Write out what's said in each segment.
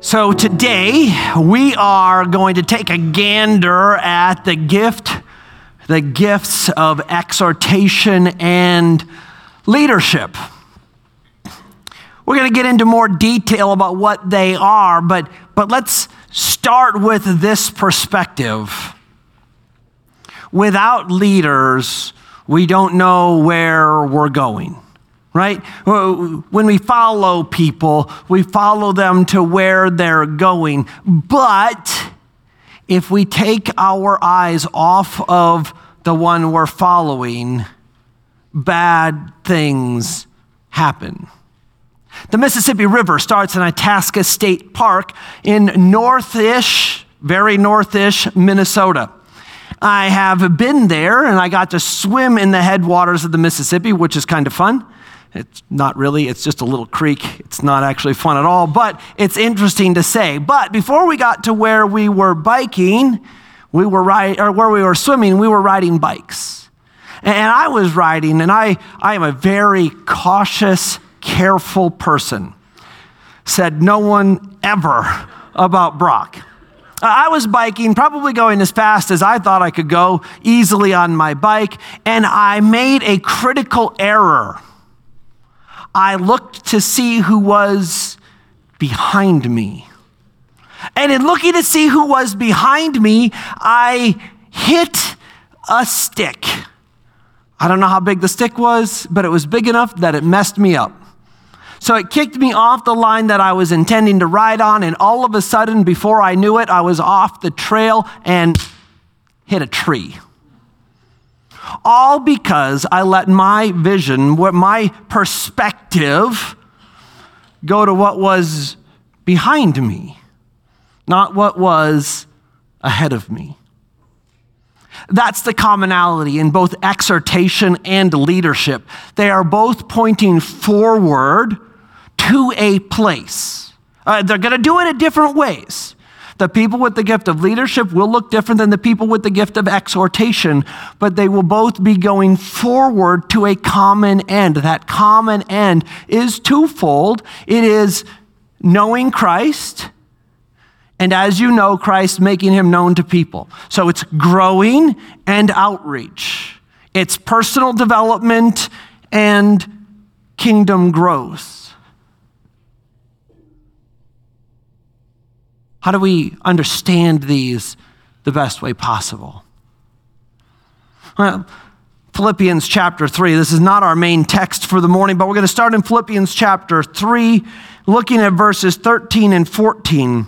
So today we are going to take a gander at the gift, the gifts of exhortation and leadership. We're going to get into more detail about what they are, but, but let's start with this perspective. Without leaders, we don't know where we're going right? When we follow people, we follow them to where they're going. But if we take our eyes off of the one we're following, bad things happen. The Mississippi River starts in Itasca State Park in northish, very northish Minnesota. I have been there and I got to swim in the headwaters of the Mississippi, which is kind of fun. It's not really, it's just a little creek. It's not actually fun at all, but it's interesting to say. But before we got to where we were biking, we were riding, or where we were swimming, we were riding bikes. And I was riding, and I, I am a very cautious, careful person. Said no one ever about Brock. I was biking, probably going as fast as I thought I could go, easily on my bike, and I made a critical error. I looked to see who was behind me. And in looking to see who was behind me, I hit a stick. I don't know how big the stick was, but it was big enough that it messed me up. So it kicked me off the line that I was intending to ride on, and all of a sudden, before I knew it, I was off the trail and hit a tree all because I let my vision, what my perspective, go to what was behind me, not what was ahead of me. That's the commonality in both exhortation and leadership. They are both pointing forward to a place. Uh, they're going to do it in different ways. The people with the gift of leadership will look different than the people with the gift of exhortation, but they will both be going forward to a common end. That common end is twofold it is knowing Christ, and as you know Christ, making him known to people. So it's growing and outreach, it's personal development and kingdom growth. How do we understand these the best way possible? Well, Philippians chapter 3. This is not our main text for the morning, but we're going to start in Philippians chapter 3, looking at verses 13 and 14.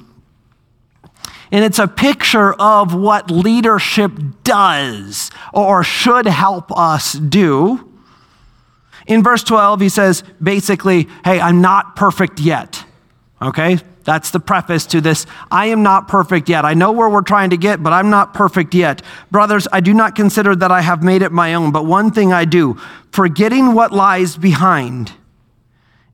And it's a picture of what leadership does or should help us do. In verse 12, he says basically, Hey, I'm not perfect yet. Okay? That's the preface to this. I am not perfect yet. I know where we're trying to get, but I'm not perfect yet. Brothers, I do not consider that I have made it my own, but one thing I do, forgetting what lies behind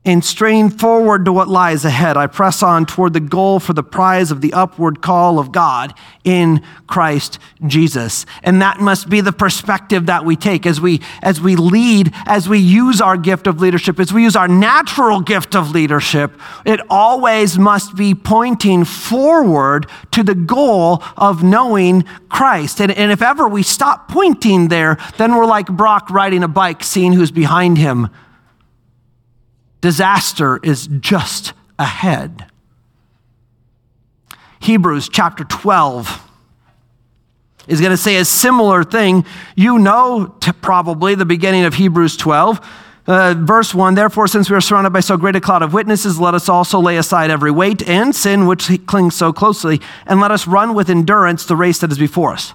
and strain forward to what lies ahead. I press on toward the goal for the prize of the upward call of God in Christ Jesus. And that must be the perspective that we take as we as we lead, as we use our gift of leadership, as we use our natural gift of leadership, it always must be pointing forward to the goal of knowing Christ. And, and if ever we stop pointing there, then we're like Brock riding a bike, seeing who's behind him Disaster is just ahead. Hebrews chapter 12 is going to say a similar thing. You know, probably the beginning of Hebrews 12. Uh, verse 1 Therefore, since we are surrounded by so great a cloud of witnesses, let us also lay aside every weight and sin which clings so closely, and let us run with endurance the race that is before us.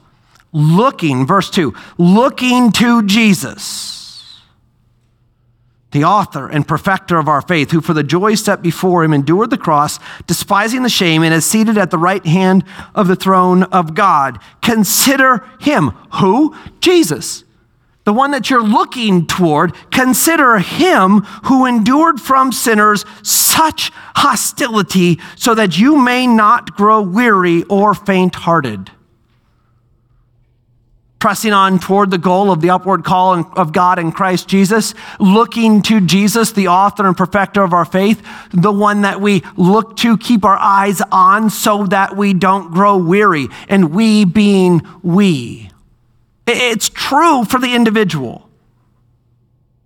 Looking, verse 2, looking to Jesus the author and perfecter of our faith, who for the joy set before him endured the cross, despising the shame, and is seated at the right hand of the throne of God. Consider him. Who? Jesus. The one that you're looking toward, consider him who endured from sinners such hostility so that you may not grow weary or faint hearted. Pressing on toward the goal of the upward call of God in Christ Jesus, looking to Jesus, the author and perfecter of our faith, the one that we look to keep our eyes on so that we don't grow weary, and we being we. It's true for the individual.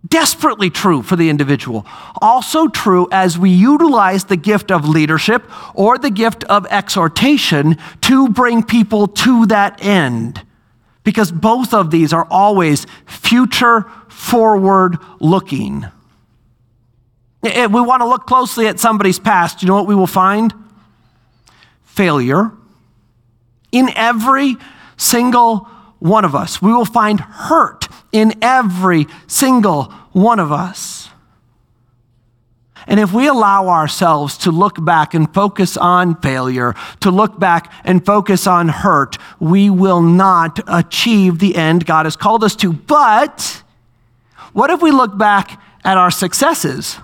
Desperately true for the individual. Also true as we utilize the gift of leadership or the gift of exhortation to bring people to that end because both of these are always future forward looking. If we want to look closely at somebody's past, you know what we will find? Failure. In every single one of us, we will find hurt in every single one of us. And if we allow ourselves to look back and focus on failure, to look back and focus on hurt, we will not achieve the end God has called us to. But what if we look back at our successes?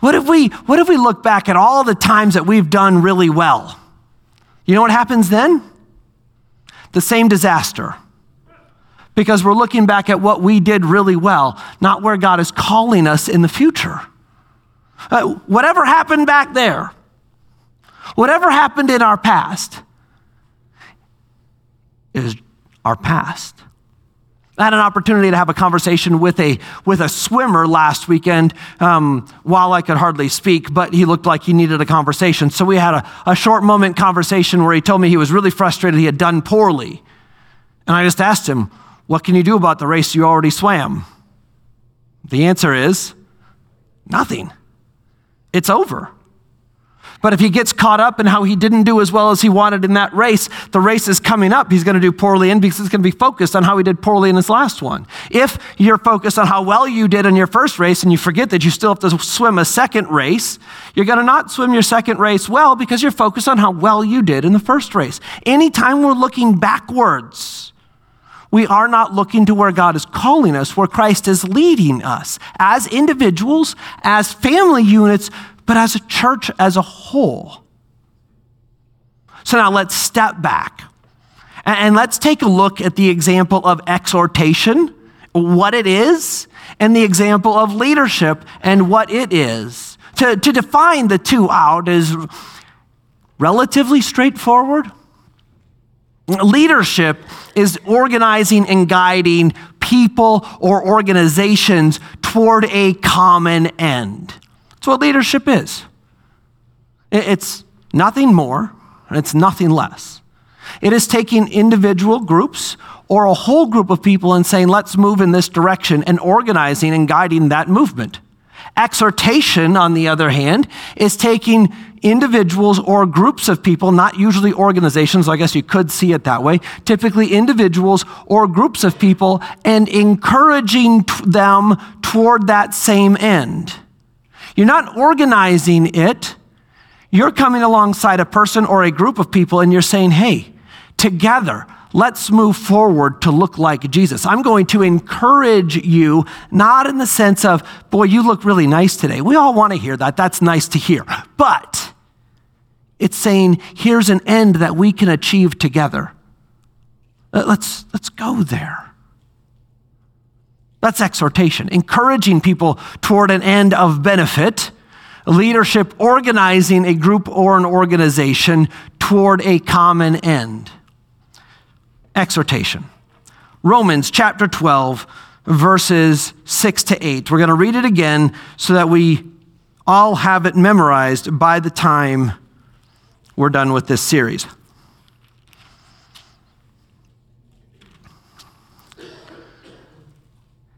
What if we, what if we look back at all the times that we've done really well? You know what happens then? The same disaster because we're looking back at what we did really well, not where God is calling us in the future. Uh, whatever happened back there, whatever happened in our past, is our past. I had an opportunity to have a conversation with a, with a swimmer last weekend um, while I could hardly speak, but he looked like he needed a conversation. So we had a, a short moment conversation where he told me he was really frustrated he had done poorly. And I just asked him, what can you do about the race you already swam? The answer is nothing. It's over. But if he gets caught up in how he didn't do as well as he wanted in that race, the race is coming up. He's going to do poorly in because he's going to be focused on how he did poorly in his last one. If you're focused on how well you did in your first race and you forget that you still have to swim a second race, you're going to not swim your second race well because you're focused on how well you did in the first race. Anytime we're looking backwards, we are not looking to where God is calling us, where Christ is leading us as individuals, as family units, but as a church as a whole. So now let's step back and let's take a look at the example of exhortation, what it is, and the example of leadership and what it is. To, to define the two out is relatively straightforward. Leadership is organizing and guiding people or organizations toward a common end. That's what leadership is. It's nothing more, and it's nothing less. It is taking individual groups or a whole group of people and saying, let's move in this direction, and organizing and guiding that movement. Exhortation, on the other hand, is taking individuals or groups of people, not usually organizations, I guess you could see it that way, typically individuals or groups of people, and encouraging them toward that same end. You're not organizing it, you're coming alongside a person or a group of people and you're saying, hey, together, let's move forward to look like Jesus. I'm going to encourage you, not in the sense of, boy, you look really nice today. We all want to hear that. That's nice to hear. But it's saying, here's an end that we can achieve together. Let's, let's go there. That's exhortation, encouraging people toward an end of benefit, leadership organizing a group or an organization toward a common end exhortation. Romans chapter 12, verses 6 to 8. We're going to read it again so that we all have it memorized by the time we're done with this series.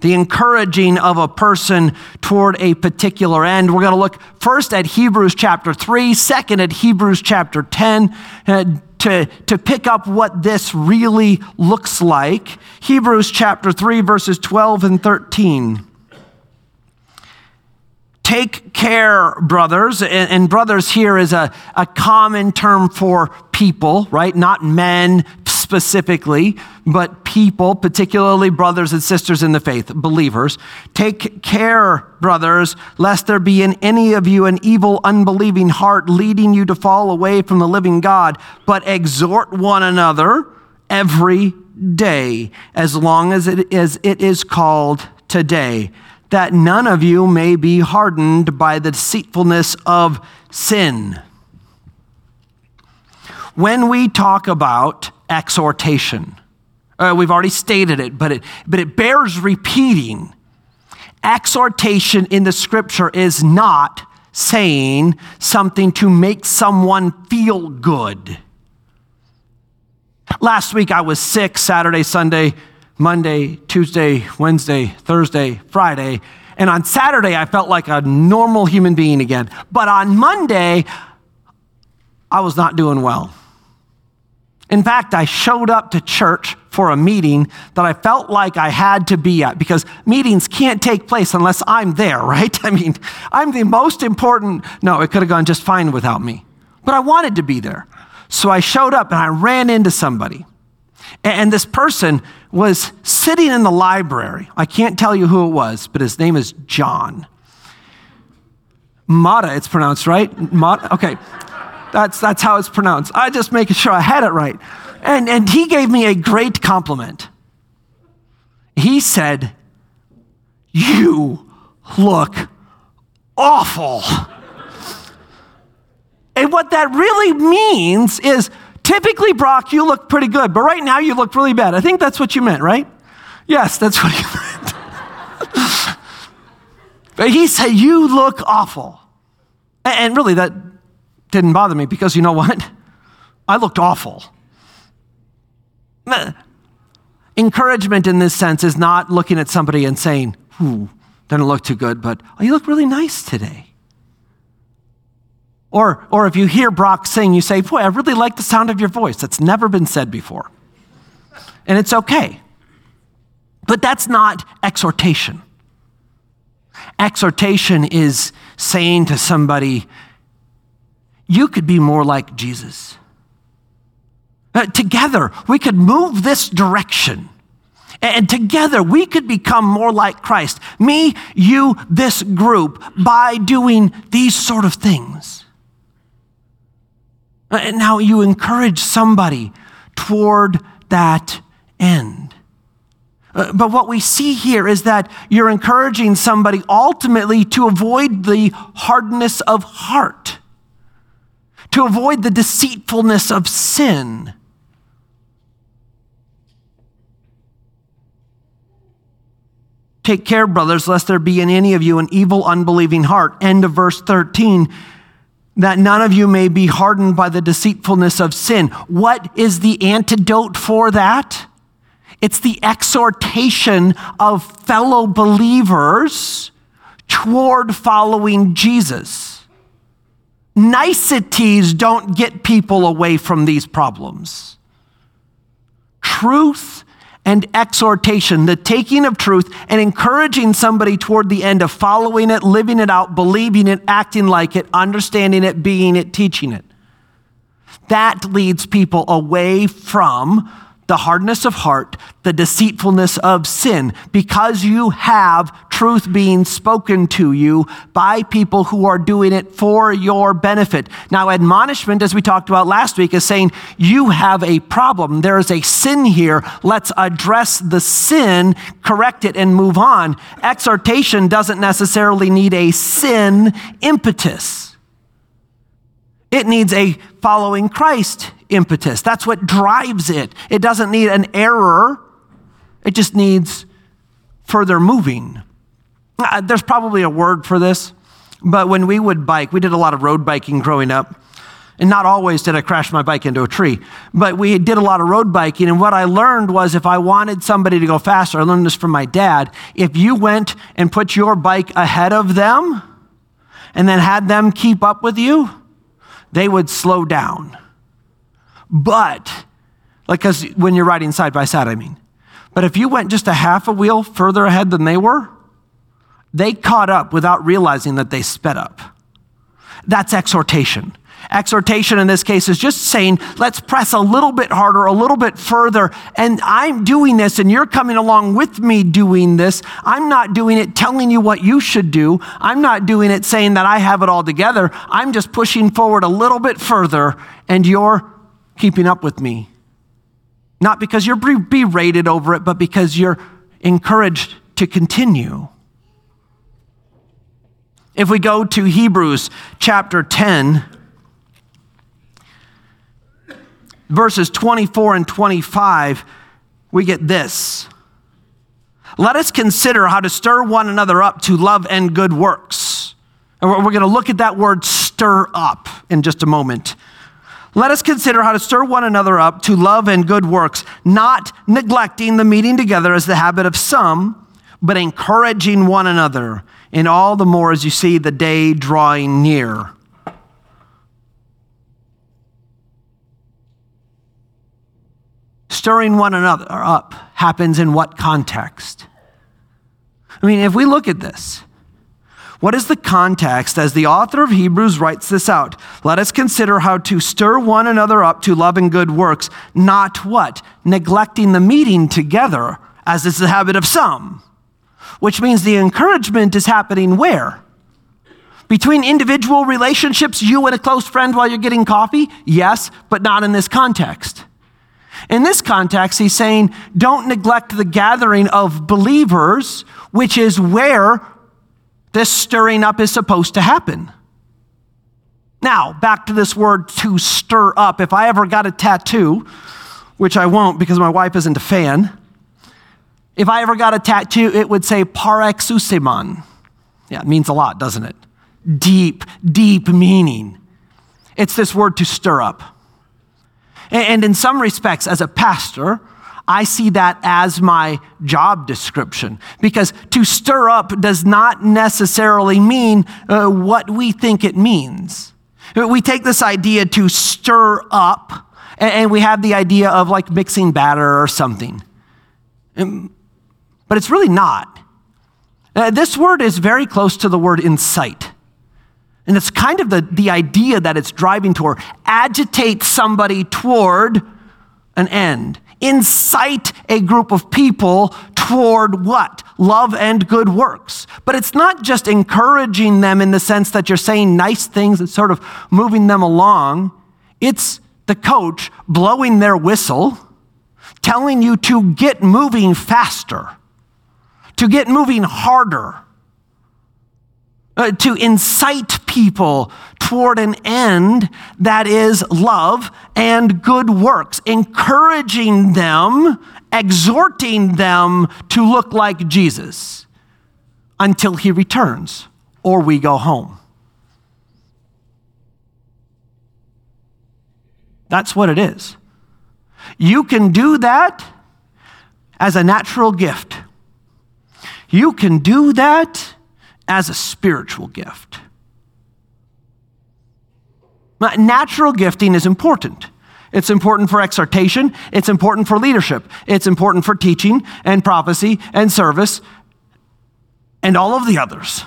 the encouraging of a person toward a particular end. We're going to look first at Hebrews chapter 3, second at Hebrews chapter 10. Uh, to, to pick up what this really looks like. Hebrews chapter 3, verses 12 and 13. Take care, brothers. And, and, brothers here is a, a common term for people, right? Not men specifically, but people, particularly brothers and sisters in the faith, believers. Take care, brothers, lest there be in any of you an evil, unbelieving heart leading you to fall away from the living God, but exhort one another every day, as long as it is, it is called today that none of you may be hardened by the deceitfulness of sin. When we talk about exhortation, uh, we've already stated it, but it, but it bears repeating. Exhortation in the scripture is not saying something to make someone feel good. Last week I was sick, Saturday, Sunday, Monday, Tuesday, Wednesday, Thursday, Friday. And on Saturday, I felt like a normal human being again. But on Monday, I was not doing well. In fact, I showed up to church for a meeting that I felt like I had to be at because meetings can't take place unless I'm there, right? I mean, I'm the most important. No, it could have gone just fine without me, but I wanted to be there. So I showed up and I ran into somebody. And this person was sitting in the library. I can't tell you who it was, but his name is John. Mata, it's pronounced, right? Mata? Okay. That's, that's how it's pronounced. I just making sure I had it right. And, and he gave me a great compliment. He said, You look awful. and what that really means is Typically, Brock, you look pretty good, but right now you look really bad. I think that's what you meant, right? Yes, that's what you meant. but he said, You look awful. And really, that didn't bother me because you know what? I looked awful. Encouragement in this sense is not looking at somebody and saying, Ooh, doesn't look too good, but oh, you look really nice today. Or, or if you hear Brock sing, you say, Boy, I really like the sound of your voice. That's never been said before. And it's okay. But that's not exhortation. Exhortation is saying to somebody, You could be more like Jesus. Uh, together, we could move this direction. And together we could become more like Christ. Me, you, this group, by doing these sort of things. And uh, now you encourage somebody toward that end. Uh, but what we see here is that you're encouraging somebody ultimately to avoid the hardness of heart, to avoid the deceitfulness of sin. Take care, brothers, lest there be in any of you an evil, unbelieving heart. End of verse 13 that none of you may be hardened by the deceitfulness of sin. What is the antidote for that? It's the exhortation of fellow believers toward following Jesus. Niceties don't get people away from these problems. Truth and exhortation, the taking of truth and encouraging somebody toward the end of following it, living it out, believing it, acting like it, understanding it, being it, teaching it. That leads people away from the hardness of heart, the deceitfulness of sin, because you have truth being spoken to you by people who are doing it for your benefit. Now, admonishment, as we talked about last week, is saying you have a problem. There is a sin here. Let's address the sin, correct it, and move on. Exhortation doesn't necessarily need a sin impetus. It needs a following Christ impetus. That's what drives it. It doesn't need an error, it just needs further moving. Uh, there's probably a word for this, but when we would bike, we did a lot of road biking growing up. And not always did I crash my bike into a tree, but we did a lot of road biking. And what I learned was if I wanted somebody to go faster, I learned this from my dad. If you went and put your bike ahead of them and then had them keep up with you, they would slow down. But, like, because when you're riding side by side, I mean. But if you went just a half a wheel further ahead than they were, they caught up without realizing that they sped up. That's exhortation. Exhortation in this case is just saying, let's press a little bit harder, a little bit further. And I'm doing this, and you're coming along with me doing this. I'm not doing it telling you what you should do. I'm not doing it saying that I have it all together. I'm just pushing forward a little bit further, and you're keeping up with me. Not because you're berated over it, but because you're encouraged to continue. If we go to Hebrews chapter 10, verses 24 and 25, we get this. Let us consider how to stir one another up to love and good works. And we're going to look at that word stir up in just a moment. Let us consider how to stir one another up to love and good works, not neglecting the meeting together as the habit of some, but encouraging one another, and all the more as you see the day drawing near. Stirring one another up happens in what context? I mean, if we look at this, what is the context as the author of Hebrews writes this out? Let us consider how to stir one another up to love and good works, not what? Neglecting the meeting together, as is the habit of some. Which means the encouragement is happening where? Between individual relationships, you and a close friend while you're getting coffee? Yes, but not in this context. In this context, he's saying, don't neglect the gathering of believers, which is where this stirring up is supposed to happen. Now, back to this word to stir up. If I ever got a tattoo, which I won't because my wife isn't a fan, if I ever got a tattoo, it would say parexuseman. Yeah, it means a lot, doesn't it? Deep, deep meaning. It's this word to stir up. And in some respects, as a pastor, I see that as my job description because to stir up does not necessarily mean uh, what we think it means. We take this idea to stir up and we have the idea of like mixing batter or something. Um, but it's really not. Uh, this word is very close to the word incite. And it's kind of the, the idea that it's driving toward agitate somebody toward an end incite a group of people toward what? Love and good works. But it's not just encouraging them in the sense that you're saying nice things and sort of moving them along. It's the coach blowing their whistle, telling you to get moving faster, to get moving harder uh, to incite people toward an end that is love and good works, encouraging them, exhorting them to look like Jesus until he returns or we go home. That's what it is. You can do that as a natural gift. You can do that as a spiritual gift. Natural gifting is important. It's important for exhortation, it's important for leadership, it's important for teaching and prophecy and service and all of the others.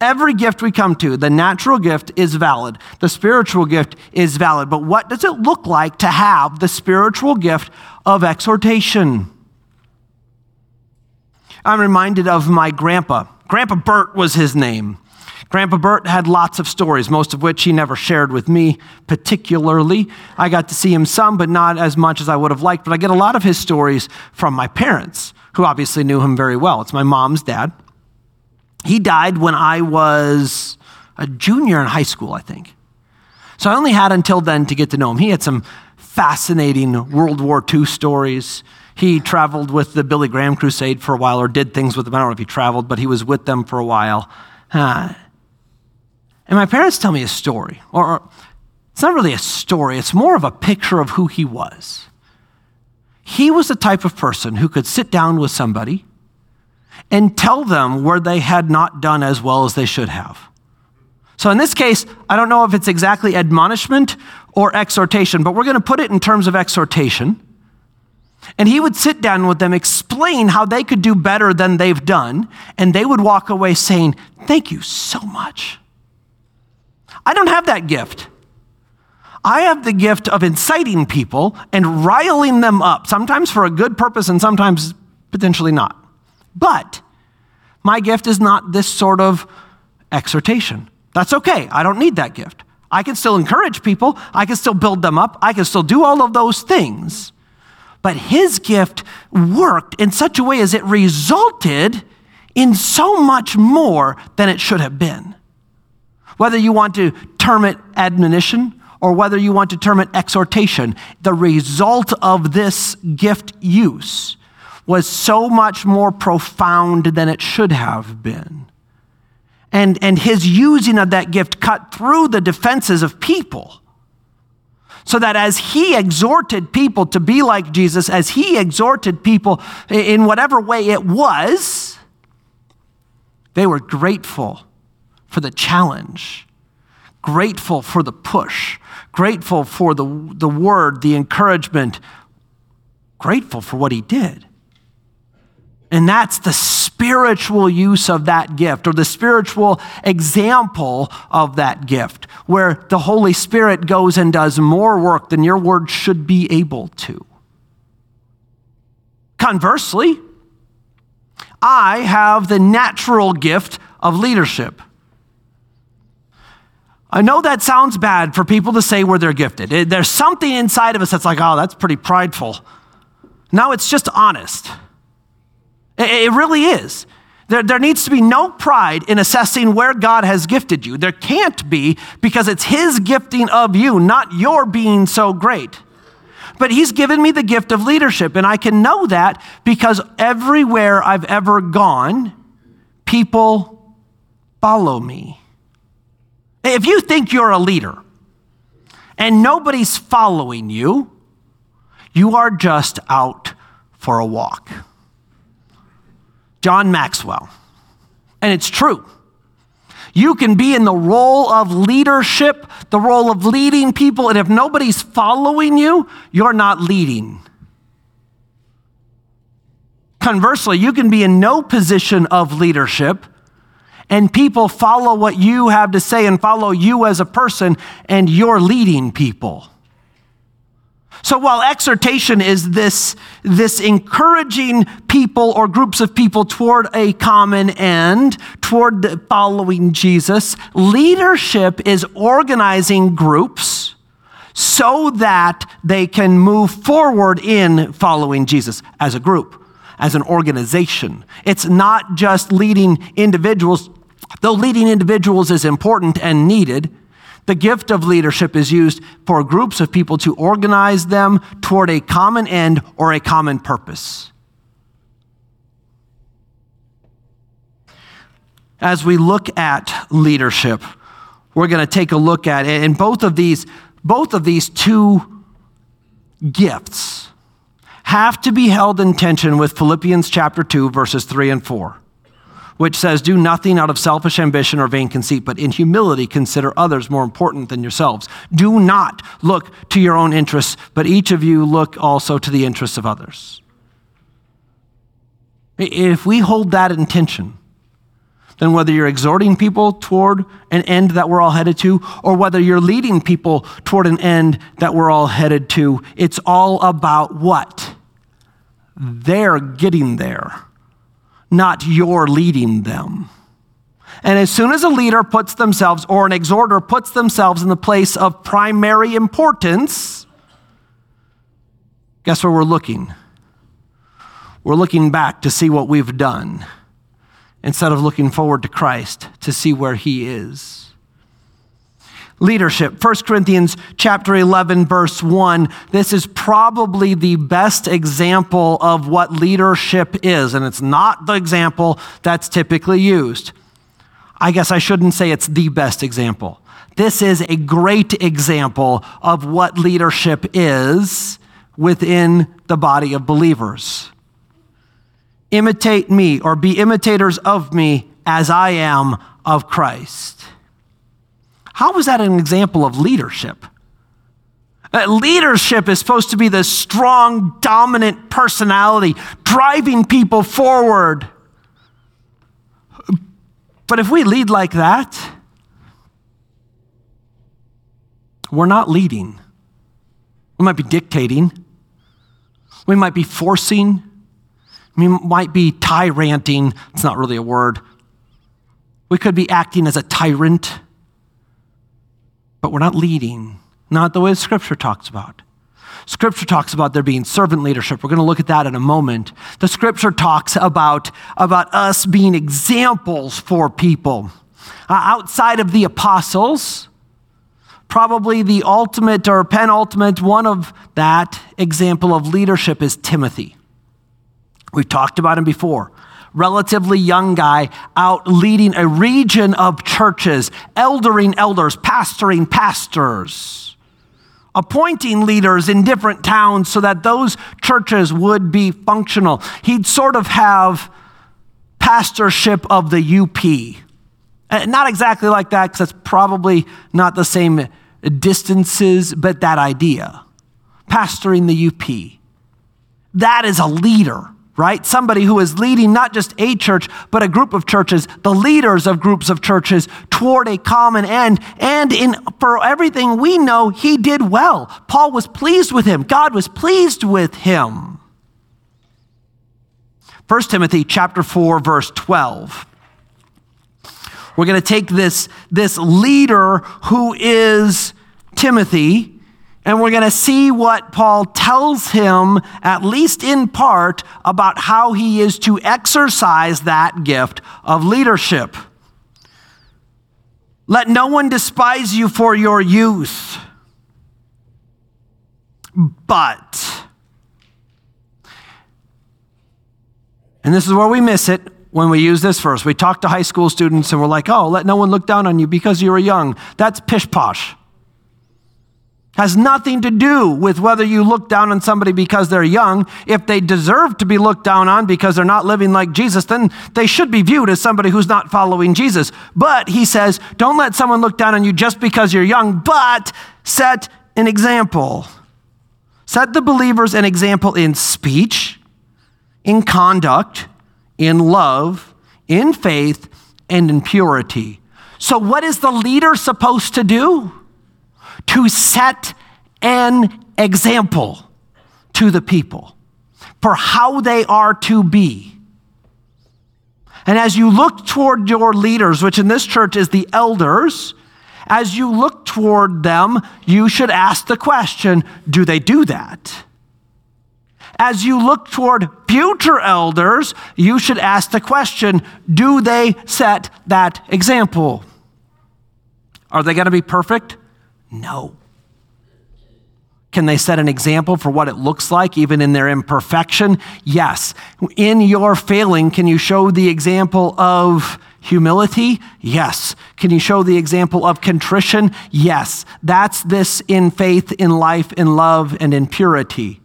Every gift we come to, the natural gift is valid. The spiritual gift is valid. But what does it look like to have the spiritual gift of exhortation? I'm reminded of my grandpa. Grandpa Bert was his name. Grandpa Bert had lots of stories, most of which he never shared with me particularly. I got to see him some, but not as much as I would have liked. But I get a lot of his stories from my parents, who obviously knew him very well. It's my mom's dad. He died when I was a junior in high school, I think. So I only had until then to get to know him. He had some fascinating World War II stories. He traveled with the Billy Graham Crusade for a while, or did things with them. I don't know if he traveled, but he was with them for a while. Uh, and my parents tell me a story, or it's not really a story, it's more of a picture of who he was. He was the type of person who could sit down with somebody and tell them where they had not done as well as they should have. So in this case, I don't know if it's exactly admonishment or exhortation, but we're going to put it in terms of exhortation. And he would sit down with them, explain how they could do better than they've done, and they would walk away saying, Thank you so much. I don't have that gift. I have the gift of inciting people and riling them up, sometimes for a good purpose and sometimes potentially not. But my gift is not this sort of exhortation. That's okay. I don't need that gift. I can still encourage people, I can still build them up, I can still do all of those things. But his gift worked in such a way as it resulted in so much more than it should have been. Whether you want to term it admonition or whether you want to term it exhortation, the result of this gift use was so much more profound than it should have been. And, and his using of that gift cut through the defenses of people. So that as he exhorted people to be like Jesus, as he exhorted people in whatever way it was, they were grateful for the challenge, grateful for the push, grateful for the, the word, the encouragement, grateful for what he did. And that's the spiritual use of that gift or the spiritual example of that gift, where the Holy Spirit goes and does more work than your word should be able to. Conversely, I have the natural gift of leadership. I know that sounds bad for people to say where they're gifted. There's something inside of us that's like, oh, that's pretty prideful. No, it's just honest. It really is. There, there needs to be no pride in assessing where God has gifted you. There can't be because it's His gifting of you, not your being so great. But He's given me the gift of leadership, and I can know that because everywhere I've ever gone, people follow me. If you think you're a leader and nobody's following you, you are just out for a walk. John Maxwell. And it's true. You can be in the role of leadership, the role of leading people, and if nobody's following you, you're not leading. Conversely, you can be in no position of leadership, and people follow what you have to say and follow you as a person, and you're leading people. So while exhortation is this, this encouraging people or groups of people toward a common end, toward following Jesus, leadership is organizing groups so that they can move forward in following Jesus as a group, as an organization. It's not just leading individuals, though leading individuals is important and needed. The gift of leadership is used for groups of people to organize them toward a common end or a common purpose. As we look at leadership, we're going to take a look at it. And both of these, both of these two gifts have to be held in tension with Philippians chapter 2, verses 3 and 4 which says, Do nothing out of selfish ambition or vain conceit, but in humility consider others more important than yourselves. Do not look to your own interests, but each of you look also to the interests of others. If we hold that intention, then whether you're exhorting people toward an end that we're all headed to, or whether you're leading people toward an end that we're all headed to, it's all about what? They're getting there not your leading them. And as soon as a leader puts themselves, or an exhorter puts themselves in the place of primary importance, guess where we're looking? We're looking back to see what we've done instead of looking forward to Christ to see where He is leadership. 1 corinthians chapter 11 verse 1 this is probably the best example of what leadership is and it's not the example that's typically used. I guess i shouldn't say it's the best example. This is a great example of what leadership is within the body of believers. Imitate me or be imitators of me as i am of christ How is that an example of leadership? Uh, leadership is supposed to be the strong, dominant personality driving people forward. But if we lead like that, we're not leading. We might be dictating. We might be forcing. We might be tyranting. It's not really a word. We could be acting as a tyrant, but we're not leading. Not the way Scripture talks about. Scripture talks about there being servant leadership. We're going to look at that in a moment. The Scripture talks about, about us being examples for people. Uh, outside of the apostles, probably the ultimate or penultimate one of that example of leadership is Timothy. We've talked about him before. Relatively young guy out leading a region of churches, eldering elders, pastoring pastors, appointing leaders in different towns so that those churches would be functional. He'd sort of have pastorship of the UP. Uh, not exactly like that, because that's probably not the same distances, but that idea. Pastoring the UP. That is a leader right? Somebody who is leading not just a church, but a group of churches, the leaders of groups of churches toward a common end. And in, for everything we know, he did well. Paul was pleased with him. God was pleased with him. 1 Timothy chapter 4 verse 12. We're going to take this, this leader who is Timothy and we're going to see what Paul tells him, at least in part, about how he is to exercise that gift of leadership. Let no one despise you for your youth. But, and this is where we miss it when we use this verse. We talk to high school students and we're like, oh, let no one look down on you because you are young. That's pish posh has nothing to do with whether you look down on somebody because they're young. If they deserve to be looked down on because they're not living like Jesus, then they should be viewed as somebody who's not following Jesus. But he says, don't let someone look down on you just because you're young, but set an example. Set the believers an example in speech, in conduct, in love, in faith, and in purity. So, what is the leader supposed to do? To set an example to the people for how they are to be. And as you look toward your leaders, which in this church is the elders, as you look toward them, you should ask the question do they do that? As you look toward future elders, you should ask the question do they set that example? Are they going to be perfect? No. Can they set an example for what it looks like, even in their imperfection? Yes. In your failing, can you show the example of humility? Yes. Can you show the example of contrition? Yes. That's this in faith, in life, in love, and in purity.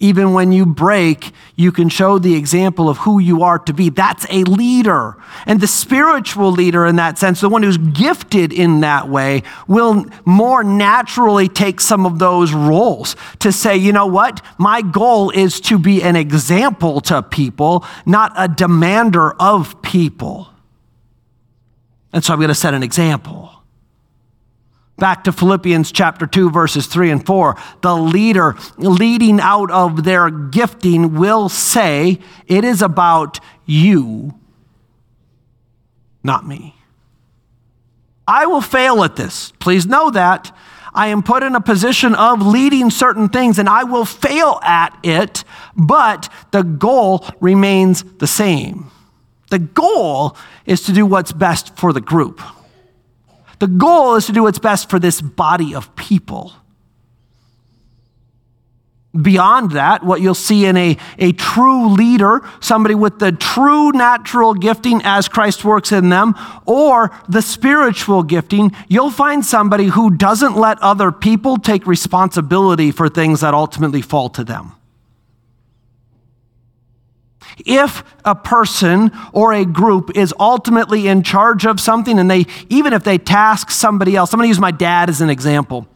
Even when you break, you can show the example of who you are to be. That's a leader. And the spiritual leader, in that sense, the one who's gifted in that way, will more naturally take some of those roles to say, you know what? My goal is to be an example to people, not a demander of people. And so I'm going to set an example. Back to Philippians chapter 2, verses 3 and 4. The leader leading out of their gifting will say, It is about you, not me. I will fail at this. Please know that. I am put in a position of leading certain things and I will fail at it, but the goal remains the same. The goal is to do what's best for the group. The goal is to do what's best for this body of people. Beyond that, what you'll see in a, a true leader, somebody with the true natural gifting as Christ works in them, or the spiritual gifting, you'll find somebody who doesn't let other people take responsibility for things that ultimately fall to them. If a person or a group is ultimately in charge of something, and they, even if they task somebody else, I'm gonna use my dad as an example.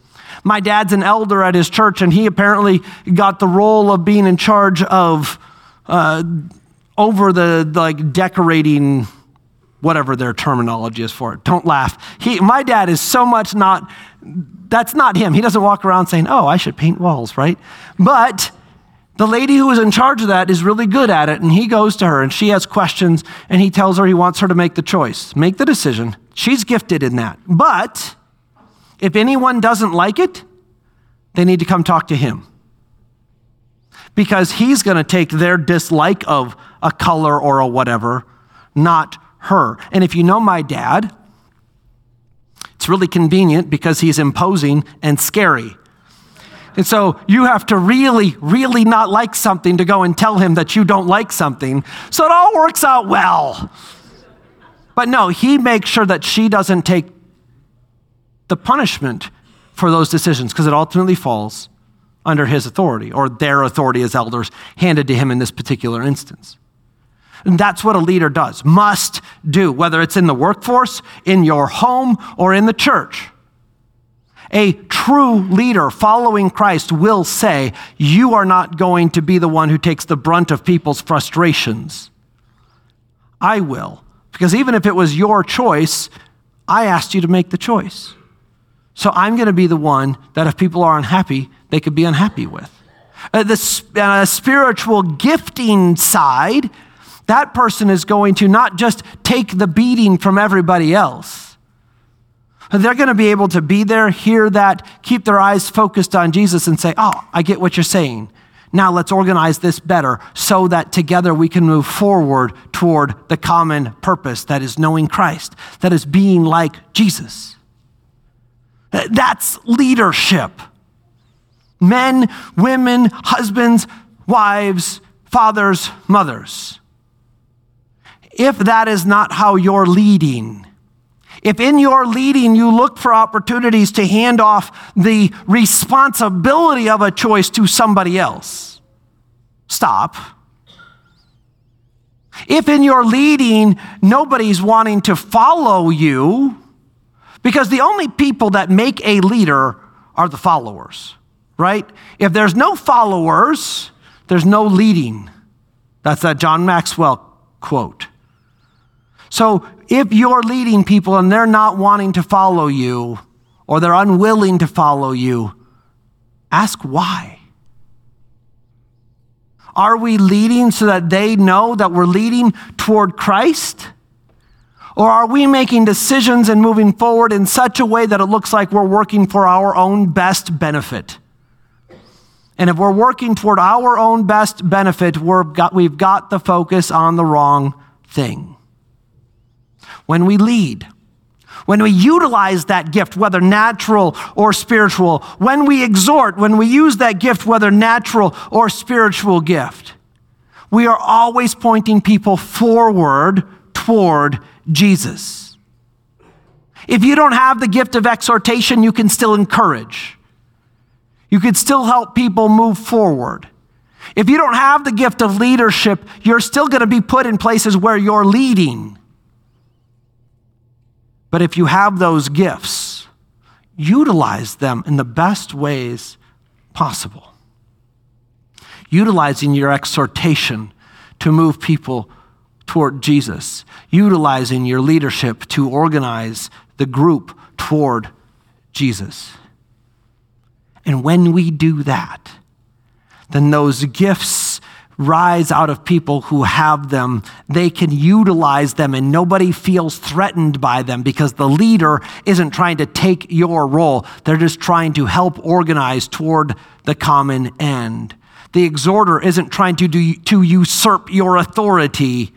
My dad's an elder at his church, and he apparently got the role of being in charge of uh, over the like decorating whatever their terminology is for it. Don't laugh. He, my dad is so much not, that's not him. He doesn't walk around saying, oh, I should paint walls, right? But the lady who is in charge of that is really good at it, and he goes to her and she has questions, and he tells her he wants her to make the choice, make the decision. She's gifted in that. But if anyone doesn't like it, they need to come talk to him. Because he's going to take their dislike of a color or a whatever, not her. And if you know my dad, it's really convenient because he's imposing and scary. And so you have to really, really not like something to go and tell him that you don't like something. So it all works out well. But no, he makes sure that she doesn't take the punishment for those decisions because it ultimately falls under his authority or their authority as elders handed to him in this particular instance. And that's what a leader does, must do, whether it's in the workforce, in your home, or in the church. A true leader following Christ will say, You are not going to be the one who takes the brunt of people's frustrations. I will. Because even if it was your choice, I asked you to make the choice. So I'm going to be the one that if people are unhappy, they could be unhappy with. Uh, the uh, spiritual gifting side that person is going to not just take the beating from everybody else. They're going to be able to be there, hear that, keep their eyes focused on Jesus, and say, Oh, I get what you're saying. Now let's organize this better so that together we can move forward toward the common purpose that is knowing Christ, that is being like Jesus. That's leadership. Men, women, husbands, wives, fathers, mothers if that is not how you're leading. If in your leading you look for opportunities to hand off the responsibility of a choice to somebody else, stop. If in your leading nobody's wanting to follow you, because the only people that make a leader are the followers, right? If there's no followers, there's no leading. That's that John Maxwell quote. So if you're leading people and they're not wanting to follow you or they're unwilling to follow you, ask why. Are we leading so that they know that we're leading toward Christ? Or are we making decisions and moving forward in such a way that it looks like we're working for our own best benefit? And if we're working toward our own best benefit, we're got, we've got the focus on the wrong thing when we lead, when we utilize that gift, whether natural or spiritual, when we exhort, when we use that gift, whether natural or spiritual gift, we are always pointing people forward toward Jesus. If you don't have the gift of exhortation, you can still encourage. You can still help people move forward. If you don't have the gift of leadership, you're still going to be put in places where you're leading. But if you have those gifts, utilize them in the best ways possible. Utilizing your exhortation to move people toward Jesus, utilizing your leadership to organize the group toward Jesus. And when we do that, then those gifts rise out of people who have them. They can utilize them and nobody feels threatened by them because the leader isn't trying to take your role. They're just trying to help organize toward the common end. The exhorter isn't trying to, do, to usurp your authority.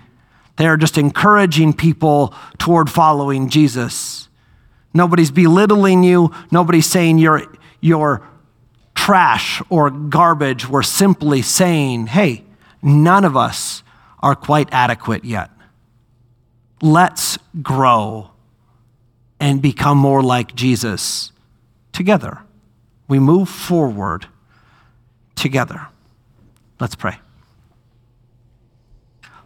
They're just encouraging people toward following Jesus. Nobody's belittling you. Nobody's saying you're, you're trash or garbage. We're simply saying, hey, none of us are quite adequate yet. Let's grow and become more like Jesus together. We move forward together. Let's pray.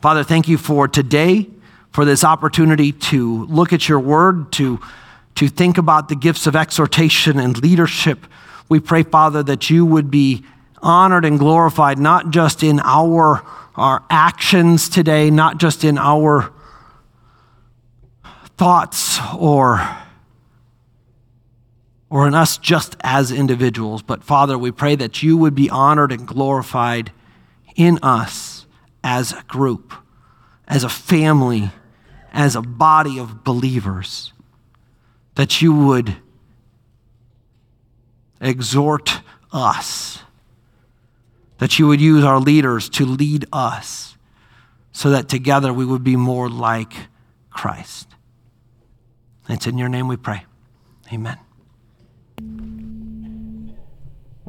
Father, thank you for today, for this opportunity to look at your word, to, to think about the gifts of exhortation and leadership. We pray, Father, that you would be honored and glorified, not just in our, our actions today, not just in our thoughts or, or in us just as individuals, but Father, we pray that you would be honored and glorified in us as a group, as a family, as a body of believers, that you would exhort us that you would use our leaders to lead us so that together we would be more like Christ. It's in your name we pray. Amen.